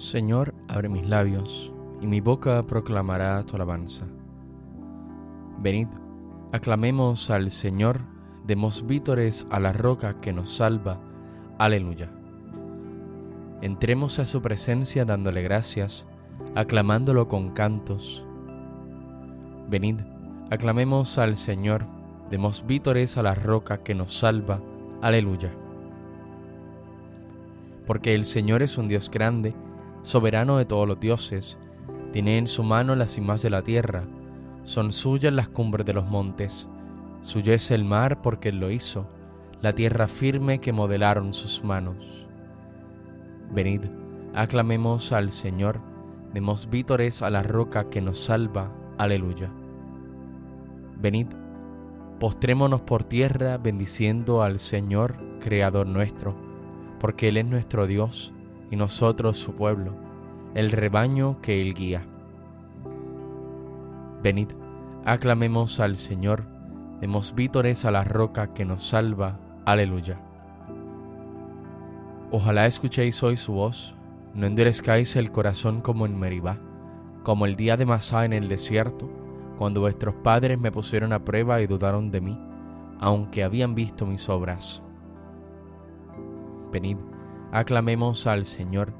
Señor, abre mis labios, y mi boca proclamará tu alabanza. Venid, aclamemos al Señor, demos vítores a la roca que nos salva. Aleluya. Entremos a su presencia dándole gracias, aclamándolo con cantos. Venid, aclamemos al Señor, demos vítores a la roca que nos salva. Aleluya. Porque el Señor es un Dios grande, soberano de todos los dioses, tiene en su mano las cimas de la tierra, son suyas las cumbres de los montes, suyo es el mar porque él lo hizo, la tierra firme que modelaron sus manos. Venid, aclamemos al Señor, demos vítores a la roca que nos salva. Aleluya. Venid, postrémonos por tierra bendiciendo al Señor, Creador nuestro, porque Él es nuestro Dios y nosotros su pueblo, el rebaño que Él guía. Venid, aclamemos al Señor, demos vítores a la roca que nos salva. Aleluya. Ojalá escuchéis hoy su voz, no endurezcáis el corazón como en Meribá, como el día de Masá en el desierto, cuando vuestros padres me pusieron a prueba y dudaron de mí, aunque habían visto mis obras. Venid, aclamemos al Señor,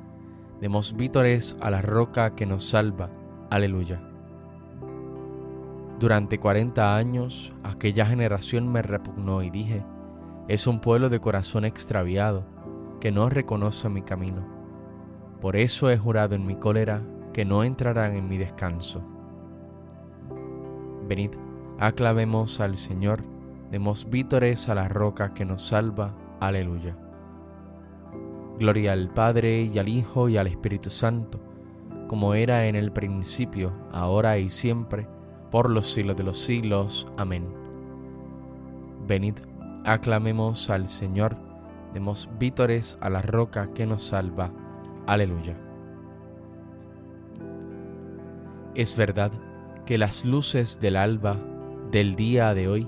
demos vítores a la roca que nos salva. Aleluya. Durante cuarenta años aquella generación me repugnó y dije, es un pueblo de corazón extraviado que no reconoce mi camino. Por eso he jurado en mi cólera que no entrarán en mi descanso. Venid, aclamemos al Señor, demos vítores a la roca que nos salva. Aleluya. Gloria al Padre y al Hijo y al Espíritu Santo, como era en el principio, ahora y siempre, por los siglos de los siglos. Amén. Venid, aclamemos al Señor, demos vítores a la roca que nos salva. Aleluya. Es verdad que las luces del alba del día de hoy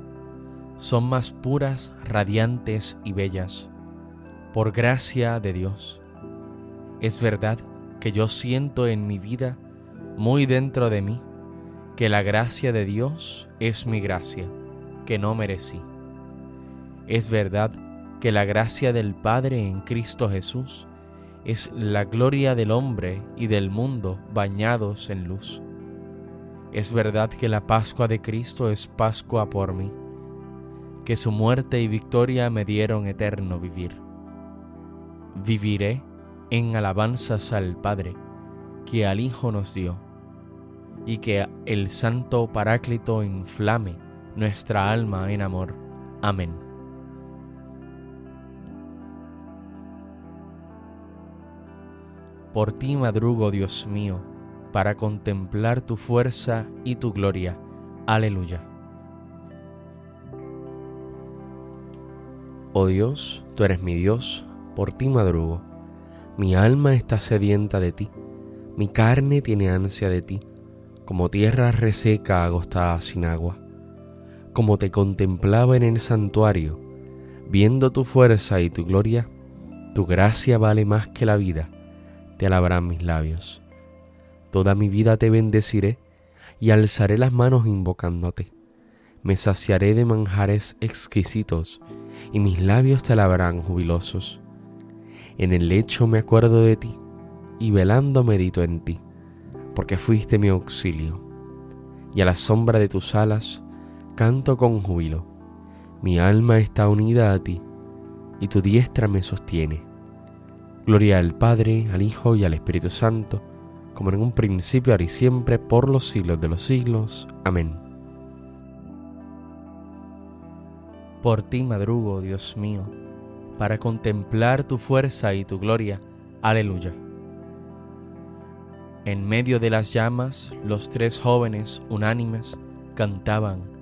son más puras, radiantes y bellas, por gracia de Dios. Es verdad que yo siento en mi vida, muy dentro de mí, que la gracia de Dios es mi gracia, que no merecí. Es verdad que la gracia del Padre en Cristo Jesús es la gloria del hombre y del mundo bañados en luz. Es verdad que la Pascua de Cristo es Pascua por mí, que su muerte y victoria me dieron eterno vivir. Viviré en alabanzas al Padre, que al Hijo nos dio, y que el Santo Paráclito inflame nuestra alma en amor. Amén. Por ti madrugo, Dios mío, para contemplar tu fuerza y tu gloria. Aleluya. Oh Dios, tú eres mi Dios, por ti madrugo. Mi alma está sedienta de ti, mi carne tiene ansia de ti, como tierra reseca agostada sin agua. Como te contemplaba en el santuario, viendo tu fuerza y tu gloria, tu gracia vale más que la vida te alabarán mis labios. Toda mi vida te bendeciré y alzaré las manos invocándote. Me saciaré de manjares exquisitos y mis labios te alabarán jubilosos. En el lecho me acuerdo de ti y velando medito en ti, porque fuiste mi auxilio. Y a la sombra de tus alas canto con júbilo. Mi alma está unida a ti y tu diestra me sostiene. Gloria al Padre, al Hijo y al Espíritu Santo, como en un principio, ahora y siempre, por los siglos de los siglos. Amén. Por ti madrugo, Dios mío, para contemplar tu fuerza y tu gloria. Aleluya. En medio de las llamas, los tres jóvenes unánimes cantaban,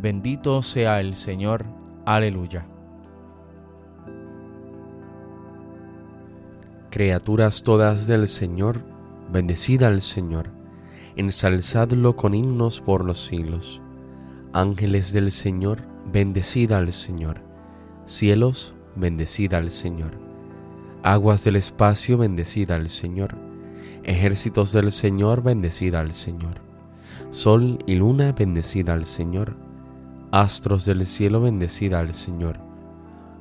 Bendito sea el Señor. Aleluya. Criaturas todas del Señor, bendecida al Señor, ensalzadlo con himnos por los siglos. Ángeles del Señor, bendecida al Señor. Cielos, bendecida al Señor. Aguas del espacio, bendecida al Señor. Ejércitos del Señor, bendecida al Señor. Sol y luna, bendecida al Señor. Astros del cielo, bendecida al Señor.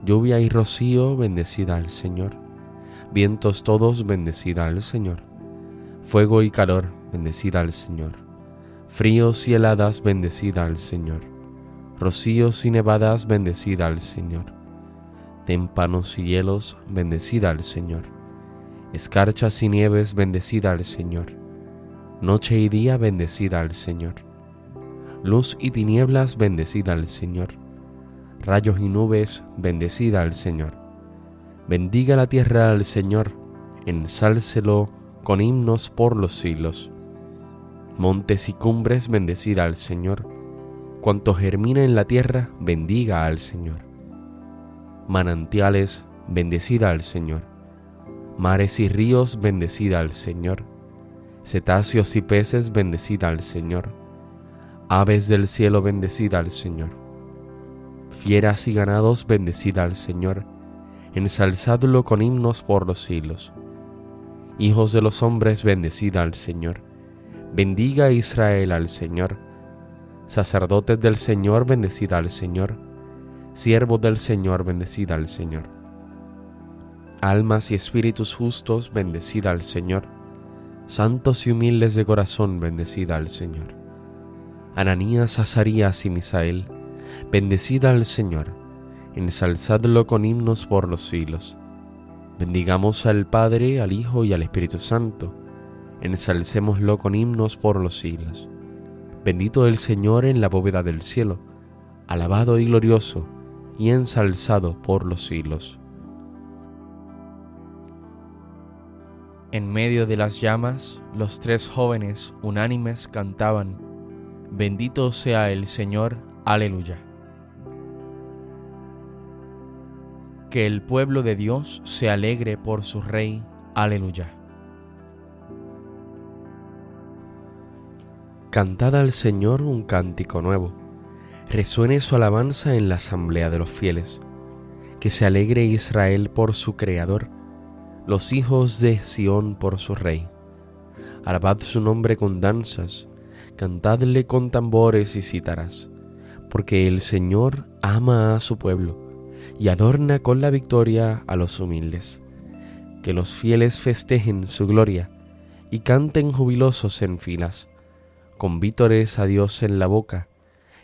Lluvia y rocío, bendecida al Señor. Vientos todos, bendecida al Señor. Fuego y calor, bendecida al Señor. Fríos y heladas, bendecida al Señor. Rocíos y nevadas, bendecida al Señor. Témpanos y hielos, bendecida al Señor escarchas y nieves, bendecida al Señor. Noche y día, bendecida al Señor. Luz y tinieblas, bendecida al Señor. Rayos y nubes, bendecida al Señor. Bendiga la tierra al Señor, ensálcelo con himnos por los siglos. Montes y cumbres, bendecida al Señor. Cuanto germina en la tierra, bendiga al Señor. Manantiales, bendecida al Señor Mares y ríos, bendecida al Señor. Cetáceos y peces, bendecida al Señor. Aves del cielo, bendecida al Señor. Fieras y ganados, bendecida al Señor. Ensalzadlo con himnos por los siglos. Hijos de los hombres, bendecida al Señor. Bendiga Israel al Señor. Sacerdotes del Señor, bendecida al Señor. Siervos del Señor, bendecida al Señor almas y espíritus justos, bendecida al Señor. Santos y humildes de corazón, bendecida al Señor. Ananías, Azarías y Misael, bendecida al Señor. Ensalzadlo con himnos por los siglos. Bendigamos al Padre, al Hijo y al Espíritu Santo. Ensalcémoslo con himnos por los siglos. Bendito el Señor en la bóveda del cielo, alabado y glorioso, y ensalzado por los siglos. En medio de las llamas, los tres jóvenes unánimes cantaban, Bendito sea el Señor, aleluya. Que el pueblo de Dios se alegre por su Rey, aleluya. Cantad al Señor un cántico nuevo, resuene su alabanza en la asamblea de los fieles, que se alegre Israel por su Creador los hijos de Sión por su rey. Alabad su nombre con danzas, cantadle con tambores y cítaras, porque el Señor ama a su pueblo y adorna con la victoria a los humildes. Que los fieles festejen su gloria y canten jubilosos en filas, con vítores a Dios en la boca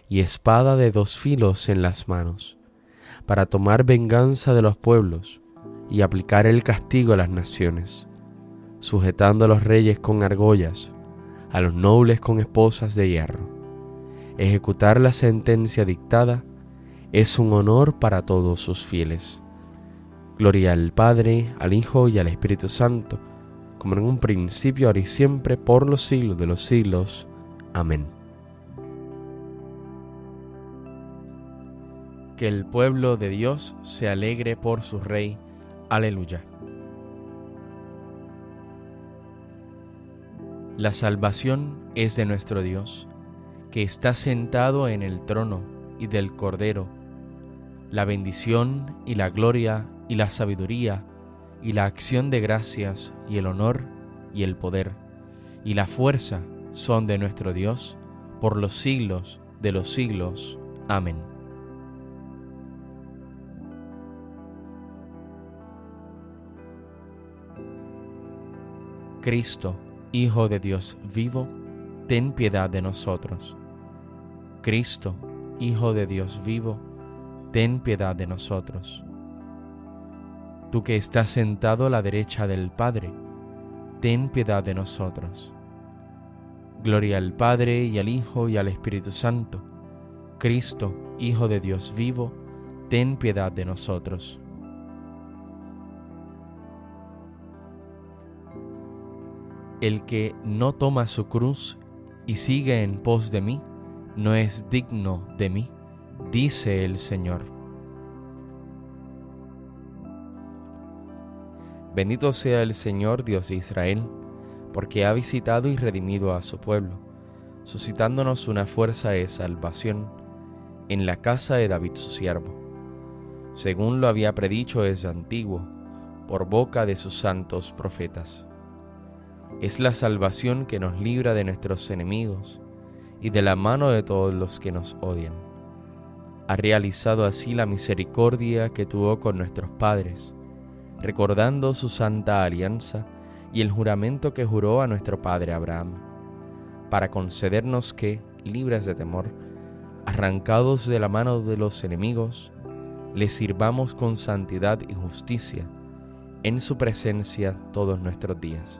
y espada de dos filos en las manos, para tomar venganza de los pueblos y aplicar el castigo a las naciones, sujetando a los reyes con argollas, a los nobles con esposas de hierro. Ejecutar la sentencia dictada es un honor para todos sus fieles. Gloria al Padre, al Hijo y al Espíritu Santo, como en un principio, ahora y siempre, por los siglos de los siglos. Amén. Que el pueblo de Dios se alegre por su Rey Aleluya. La salvación es de nuestro Dios, que está sentado en el trono y del Cordero. La bendición y la gloria y la sabiduría y la acción de gracias y el honor y el poder y la fuerza son de nuestro Dios por los siglos de los siglos. Amén. Cristo, Hijo de Dios vivo, ten piedad de nosotros. Cristo, Hijo de Dios vivo, ten piedad de nosotros. Tú que estás sentado a la derecha del Padre, ten piedad de nosotros. Gloria al Padre y al Hijo y al Espíritu Santo. Cristo, Hijo de Dios vivo, ten piedad de nosotros. El que no toma su cruz y sigue en pos de mí, no es digno de mí, dice el Señor. Bendito sea el Señor Dios de Israel, porque ha visitado y redimido a su pueblo, suscitándonos una fuerza de salvación en la casa de David su siervo, según lo había predicho desde antiguo, por boca de sus santos profetas es la salvación que nos libra de nuestros enemigos y de la mano de todos los que nos odian. Ha realizado así la misericordia que tuvo con nuestros padres, recordando su santa alianza y el juramento que juró a nuestro padre Abraham, para concedernos que, libres de temor, arrancados de la mano de los enemigos, le sirvamos con santidad y justicia en su presencia todos nuestros días.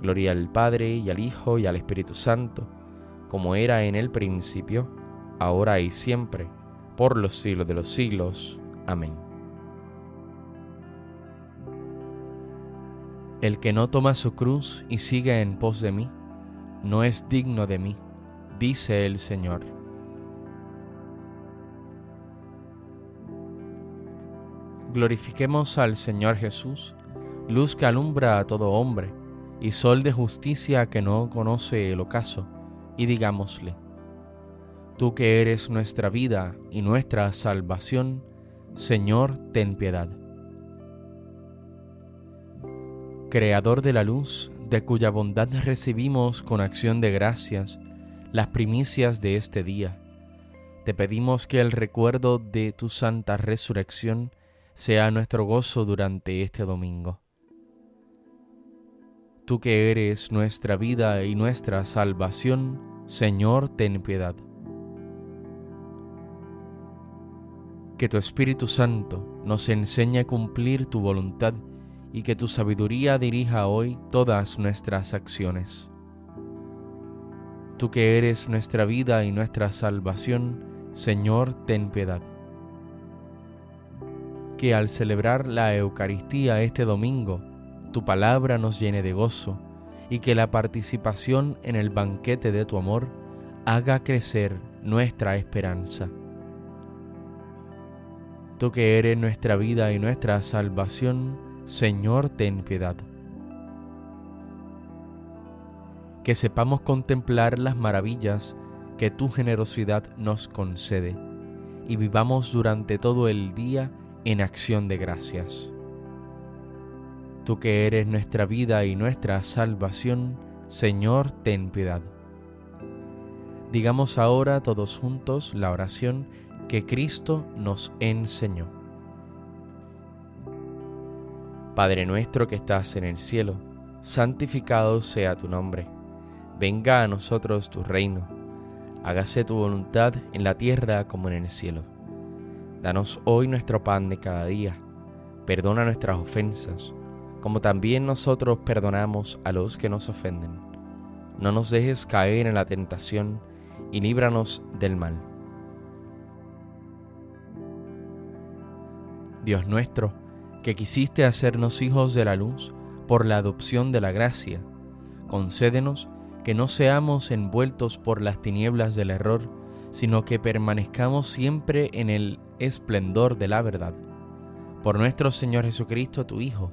Gloria al Padre y al Hijo y al Espíritu Santo, como era en el principio, ahora y siempre, por los siglos de los siglos. Amén. El que no toma su cruz y sigue en pos de mí, no es digno de mí, dice el Señor. Glorifiquemos al Señor Jesús, luz que alumbra a todo hombre y sol de justicia que no conoce el ocaso, y digámosle, Tú que eres nuestra vida y nuestra salvación, Señor, ten piedad. Creador de la luz, de cuya bondad recibimos con acción de gracias las primicias de este día, te pedimos que el recuerdo de tu santa resurrección sea nuestro gozo durante este domingo Tú que eres nuestra vida y nuestra salvación, Señor, ten piedad. Que tu Espíritu Santo nos enseñe a cumplir tu voluntad y que tu sabiduría dirija hoy todas nuestras acciones. Tú que eres nuestra vida y nuestra salvación, Señor, ten piedad. Que al celebrar la Eucaristía este domingo, tu palabra nos llene de gozo y que la participación en el banquete de tu amor haga crecer nuestra esperanza. Tú que eres nuestra vida y nuestra salvación, Señor, ten piedad. Que sepamos contemplar las maravillas que tu generosidad nos concede y vivamos durante todo el día en acción de gracias. Tú que eres nuestra vida y nuestra salvación, Señor, ten piedad. Digamos ahora todos juntos la oración que Cristo nos enseñó. Padre nuestro que estás en el cielo, santificado sea tu nombre. Venga a nosotros tu reino. Hágase tu voluntad en la tierra como en el cielo. Danos hoy nuestro pan de cada día. Perdona nuestras ofensas como también nosotros perdonamos a los que nos ofenden. No nos dejes caer en la tentación y líbranos del mal. Dios nuestro, que quisiste hacernos hijos de la luz por la adopción de la gracia, concédenos que no seamos envueltos por las tinieblas del error, sino que permanezcamos siempre en el esplendor de la verdad. Por nuestro Señor Jesucristo, tu Hijo,